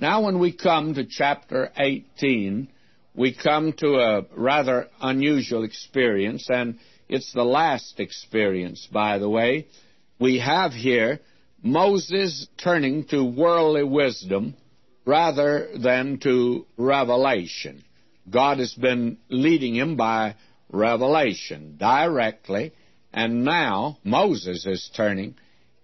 Now, when we come to chapter 18, we come to a rather unusual experience, and it's the last experience, by the way. We have here Moses turning to worldly wisdom rather than to revelation. God has been leading him by revelation directly, and now Moses is turning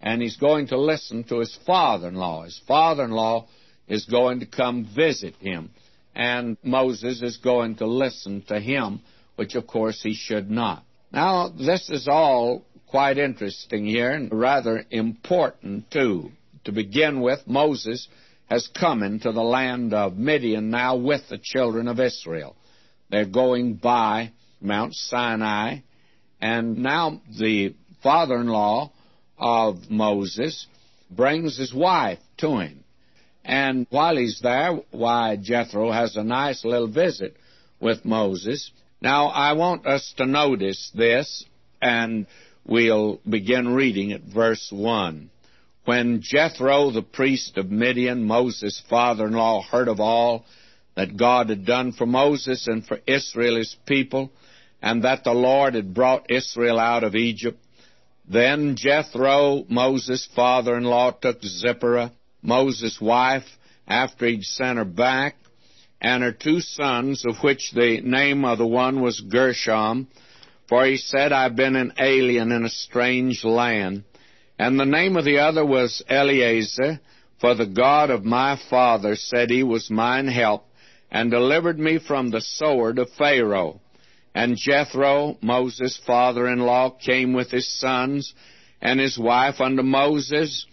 and he's going to listen to his father in law. His father in law is going to come visit him, and Moses is going to listen to him, which of course he should not. Now, this is all quite interesting here and rather important too. To begin with, Moses has come into the land of Midian now with the children of Israel. They're going by Mount Sinai, and now the father in law of Moses brings his wife to him. And while he's there, why, Jethro has a nice little visit with Moses. Now, I want us to notice this, and we'll begin reading at verse 1. When Jethro, the priest of Midian, Moses' father in law, heard of all that God had done for Moses and for Israel, his people, and that the Lord had brought Israel out of Egypt, then Jethro, Moses' father in law, took Zipporah, Moses' wife, after he'd sent her back, and her two sons, of which the name of the one was Gershom, for he said, I've been an alien in a strange land. And the name of the other was Eliezer, for the God of my father said he was mine help, and delivered me from the sword of Pharaoh. And Jethro, Moses' father in law, came with his sons and his wife unto Moses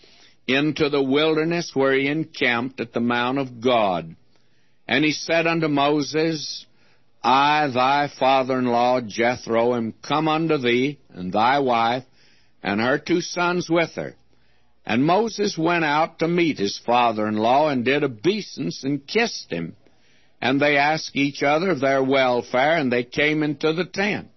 into the wilderness where he encamped at the mount of God. And he said unto Moses, I, thy father in law, Jethro, am come unto thee, and thy wife, and her two sons with her. And Moses went out to meet his father in law, and did obeisance, and kissed him. And they asked each other of their welfare, and they came into the tent.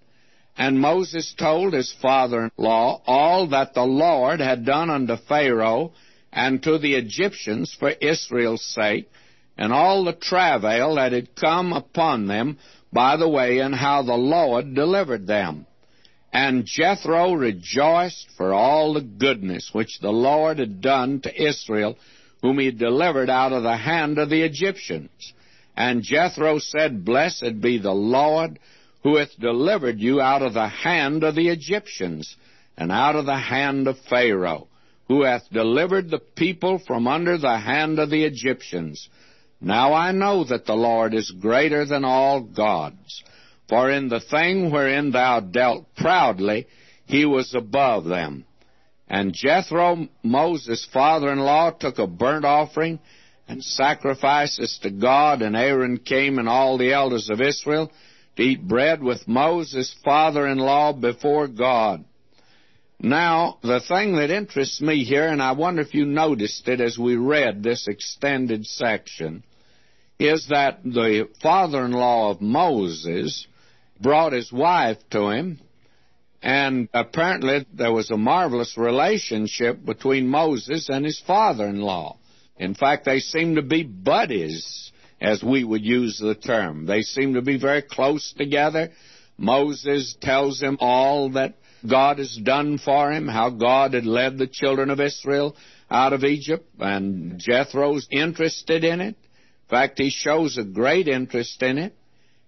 And Moses told his father in law all that the Lord had done unto Pharaoh and to the Egyptians for Israel's sake, and all the travail that had come upon them by the way, and how the Lord delivered them. And Jethro rejoiced for all the goodness which the Lord had done to Israel, whom he delivered out of the hand of the Egyptians. And Jethro said, Blessed be the Lord, who hath delivered you out of the hand of the Egyptians, and out of the hand of Pharaoh, who hath delivered the people from under the hand of the Egyptians. Now I know that the Lord is greater than all gods. For in the thing wherein thou dealt proudly, he was above them. And Jethro, Moses' father in law, took a burnt offering and sacrifices to God, and Aaron came and all the elders of Israel to eat bread with Moses' father in law before God. Now, the thing that interests me here, and I wonder if you noticed it as we read this extended section, is that the father in law of Moses brought his wife to him, and apparently there was a marvelous relationship between Moses and his father in law. In fact, they seem to be buddies, as we would use the term. They seem to be very close together. Moses tells him all that God has done for him, how God had led the children of Israel out of Egypt, and Jethro's interested in it. In fact, he shows a great interest in it,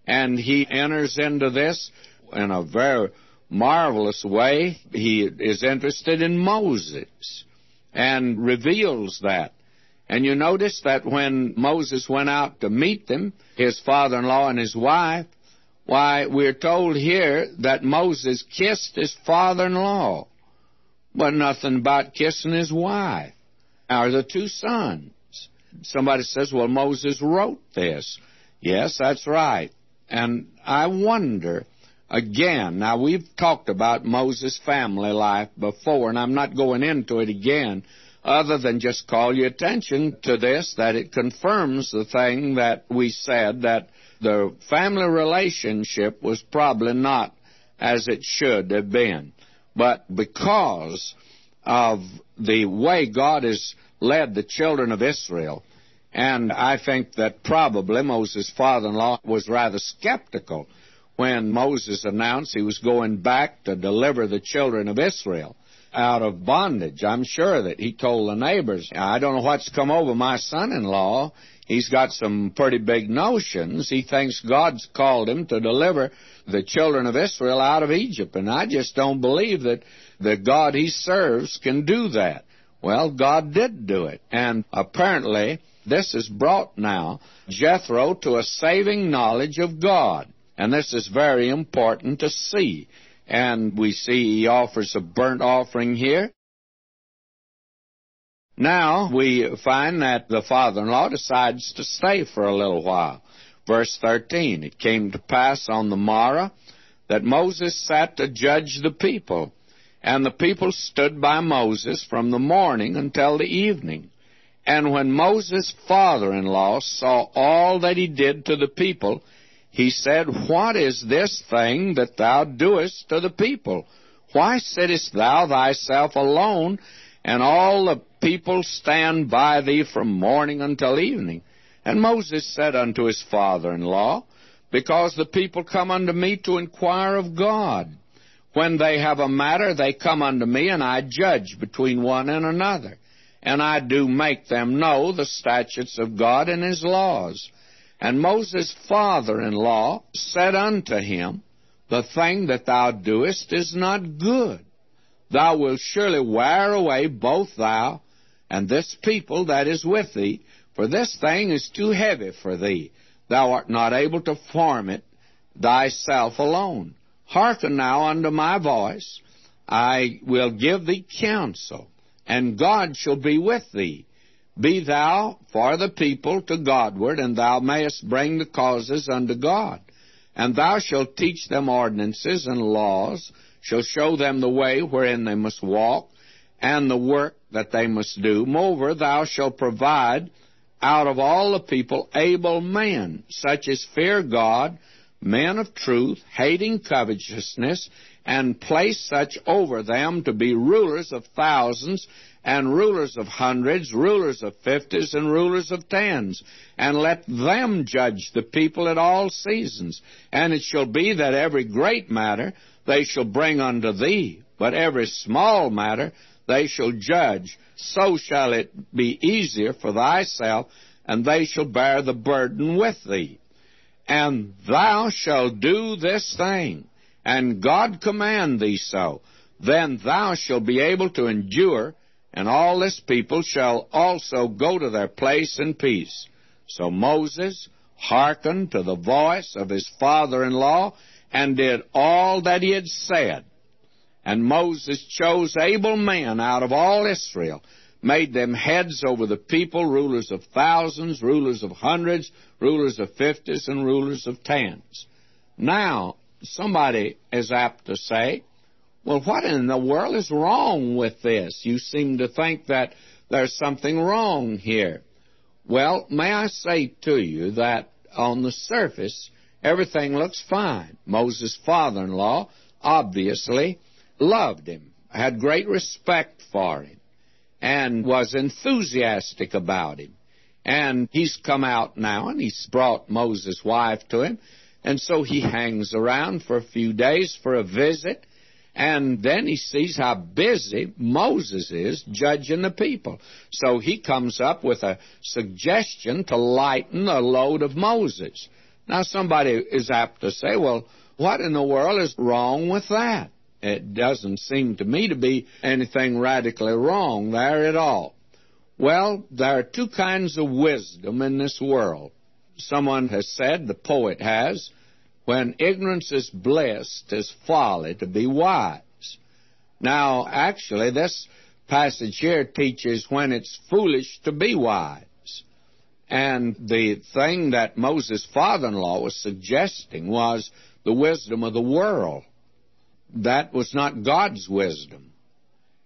and he enters into this in a very marvelous way. He is interested in Moses and reveals that. And you notice that when Moses went out to meet them, his father in law and his wife, why, we're told here that Moses kissed his father in law, but nothing about kissing his wife or the two sons. Somebody says, well, Moses wrote this. Yes, that's right. And I wonder, again, now we've talked about Moses' family life before, and I'm not going into it again other than just call your attention to this, that it confirms the thing that we said, that the family relationship was probably not as it should have been. But because of the way God has led the children of Israel, And I think that probably Moses' father in law was rather skeptical when Moses announced he was going back to deliver the children of Israel out of bondage. I'm sure that he told the neighbors, I don't know what's come over my son in law. He's got some pretty big notions. He thinks God's called him to deliver the children of Israel out of Egypt. And I just don't believe that the God he serves can do that. Well, God did do it. And apparently, this has brought now Jethro to a saving knowledge of God. And this is very important to see. And we see he offers a burnt offering here. Now we find that the father in law decides to stay for a little while. Verse 13 It came to pass on the morrow that Moses sat to judge the people, and the people stood by Moses from the morning until the evening. And when Moses' father in law saw all that he did to the people, he said, What is this thing that thou doest to the people? Why sittest thou thyself alone, and all the people stand by thee from morning until evening? And Moses said unto his father in law, Because the people come unto me to inquire of God. When they have a matter, they come unto me, and I judge between one and another. And I do make them know the statutes of God and his laws. And Moses' father in law said unto him, The thing that thou doest is not good. Thou wilt surely wear away both thou and this people that is with thee, for this thing is too heavy for thee. Thou art not able to form it thyself alone. Hearken now unto my voice. I will give thee counsel, and God shall be with thee. Be thou for the people to Godward, and thou mayest bring the causes unto God. And thou shalt teach them ordinances and laws, shall show them the way wherein they must walk, and the work that they must do. Moreover, thou shalt provide out of all the people able men, such as fear God, men of truth, hating covetousness, and place such over them to be rulers of thousands and rulers of hundreds, rulers of fifties, and rulers of tens, and let them judge the people at all seasons. And it shall be that every great matter they shall bring unto thee, but every small matter they shall judge. So shall it be easier for thyself, and they shall bear the burden with thee. And thou shalt do this thing, and God command thee so. Then thou shalt be able to endure and all this people shall also go to their place in peace. So Moses hearkened to the voice of his father in law and did all that he had said. And Moses chose able men out of all Israel, made them heads over the people, rulers of thousands, rulers of hundreds, rulers of fifties, and rulers of tens. Now, somebody is apt to say, well, what in the world is wrong with this? You seem to think that there's something wrong here. Well, may I say to you that on the surface, everything looks fine. Moses' father in law obviously loved him, had great respect for him, and was enthusiastic about him. And he's come out now and he's brought Moses' wife to him, and so he hangs around for a few days for a visit and then he sees how busy Moses is judging the people. So he comes up with a suggestion to lighten the load of Moses. Now, somebody is apt to say, well, what in the world is wrong with that? It doesn't seem to me to be anything radically wrong there at all. Well, there are two kinds of wisdom in this world. Someone has said, the poet has, when ignorance is bliss, tis folly to be wise. Now, actually, this passage here teaches when it's foolish to be wise. And the thing that Moses' father in law was suggesting was the wisdom of the world. That was not God's wisdom.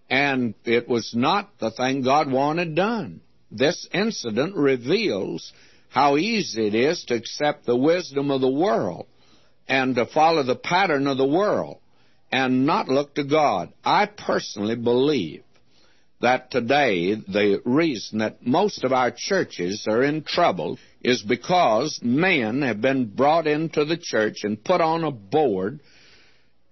And it was not the thing God wanted done. This incident reveals how easy it is to accept the wisdom of the world and to follow the pattern of the world and not look to God. I personally believe that today the reason that most of our churches are in trouble is because men have been brought into the church and put on a board,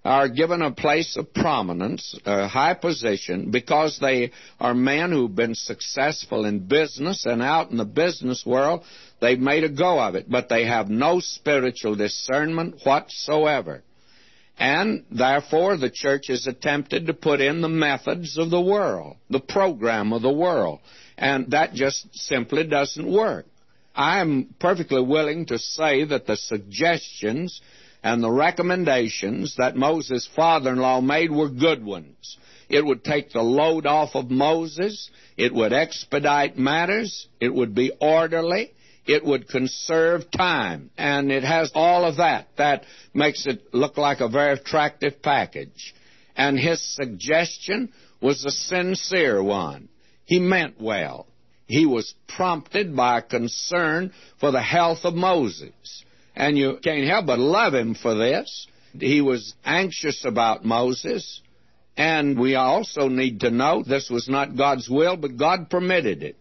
are given a place of prominence, a high position, because they are men who've been successful in business and out in the business world, they've made a go of it, but they have no spiritual discernment whatsoever. And therefore, the church has attempted to put in the methods of the world, the program of the world. And that just simply doesn't work. I'm perfectly willing to say that the suggestions and the recommendations that Moses' father in law made were good ones. It would take the load off of Moses, it would expedite matters, it would be orderly, it would conserve time. And it has all of that. That makes it look like a very attractive package. And his suggestion was a sincere one. He meant well. He was prompted by concern for the health of Moses. And you can't help but love him for this. He was anxious about Moses. And we also need to know this was not God's will, but God permitted it.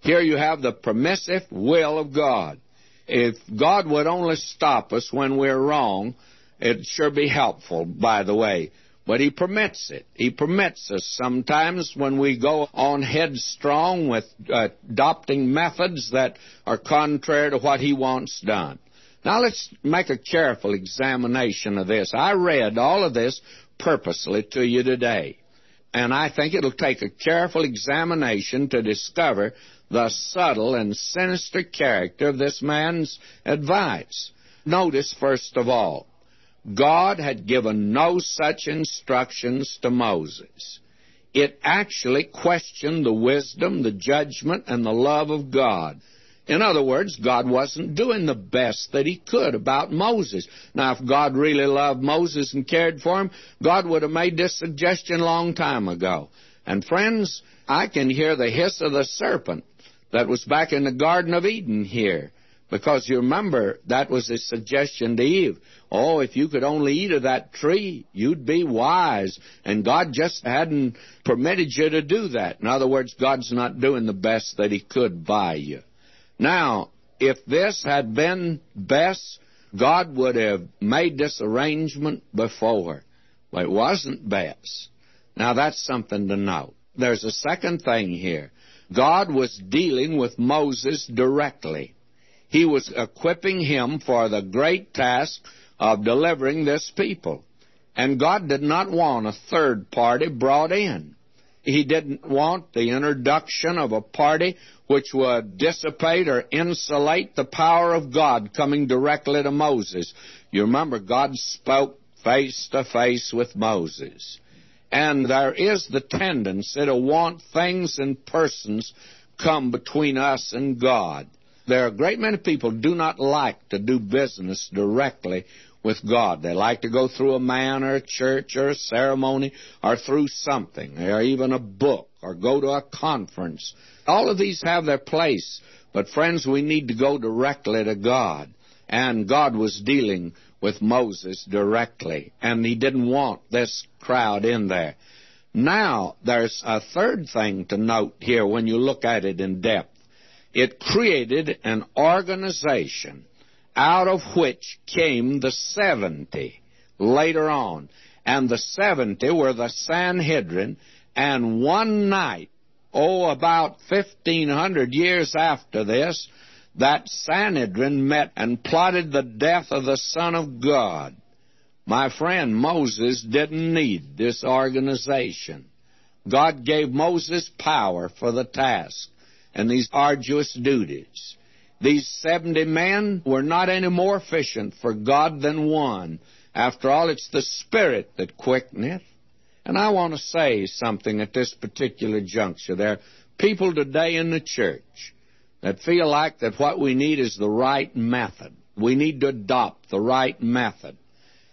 Here you have the permissive will of God. If God would only stop us when we're wrong, it'd sure be helpful, by the way. But He permits it. He permits us sometimes when we go on headstrong with adopting methods that are contrary to what He wants done. Now let's make a careful examination of this. I read all of this purposely to you today. And I think it'll take a careful examination to discover the subtle and sinister character of this man's advice. Notice, first of all, God had given no such instructions to Moses. It actually questioned the wisdom, the judgment, and the love of God. In other words, God wasn't doing the best that He could about Moses. Now, if God really loved Moses and cared for him, God would have made this suggestion a long time ago. And friends, I can hear the hiss of the serpent that was back in the Garden of Eden here. Because you remember, that was his suggestion to Eve. Oh, if you could only eat of that tree, you'd be wise. And God just hadn't permitted you to do that. In other words, God's not doing the best that He could by you. Now, if this had been best, God would have made this arrangement before. But it wasn't best. Now, that's something to note. There's a second thing here. God was dealing with Moses directly. He was equipping him for the great task of delivering this people. And God did not want a third party brought in. He didn't want the introduction of a party which would dissipate or insulate the power of God coming directly to Moses. You remember, God spoke face to face with Moses. And there is the tendency to want things and persons come between us and God. There are a great many people do not like to do business directly with God. They like to go through a man or a church or a ceremony or through something or even a book or go to a conference. All of these have their place. But friends, we need to go directly to God. And God was dealing with Moses directly, and he didn't want this crowd in there. Now, there's a third thing to note here when you look at it in depth. It created an organization out of which came the 70 later on. And the 70 were the Sanhedrin, and one night, oh, about 1500 years after this, that Sanhedrin met and plotted the death of the Son of God. My friend, Moses didn't need this organization. God gave Moses power for the task and these arduous duties. These 70 men were not any more efficient for God than one. After all, it's the Spirit that quickeneth. And I want to say something at this particular juncture. There are people today in the church that feel like that what we need is the right method. We need to adopt the right method.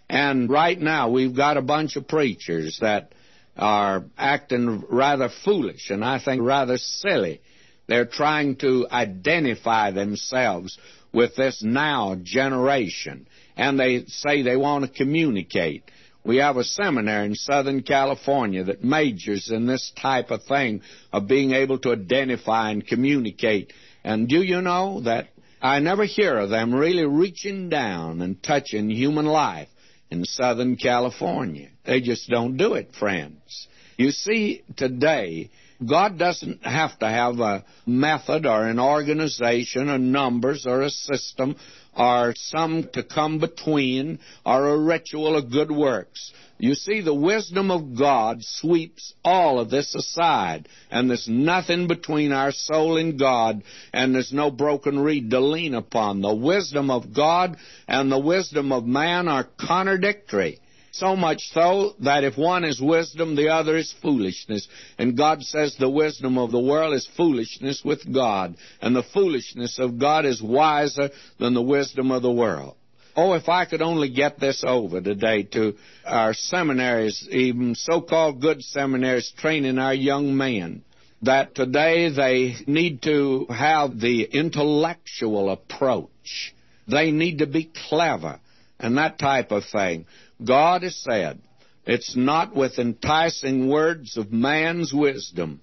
And right now we've got a bunch of preachers that are acting rather foolish and I think rather silly. They're trying to identify themselves with this now generation. And they say they want to communicate. We have a seminary in Southern California that majors in this type of thing of being able to identify and communicate. And do you know that I never hear of them really reaching down and touching human life in Southern California? They just don't do it, friends. You see, today, God doesn't have to have a method or an organization or numbers or a system or some to come between or a ritual of good works. You see, the wisdom of God sweeps all of this aside, and there's nothing between our soul and God, and there's no broken reed to lean upon. The wisdom of God and the wisdom of man are contradictory. So much so that if one is wisdom, the other is foolishness. And God says the wisdom of the world is foolishness with God, and the foolishness of God is wiser than the wisdom of the world. Oh, if I could only get this over today to our seminaries, even so called good seminaries, training our young men, that today they need to have the intellectual approach. They need to be clever and that type of thing. God has said, it's not with enticing words of man's wisdom,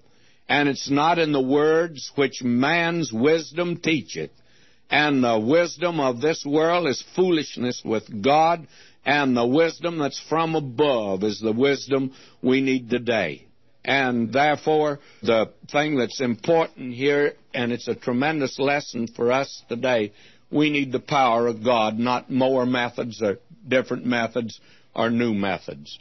and it's not in the words which man's wisdom teacheth. And the wisdom of this world is foolishness with God, and the wisdom that's from above is the wisdom we need today. And therefore, the thing that's important here, and it's a tremendous lesson for us today, we need the power of God, not more methods or different methods or new methods.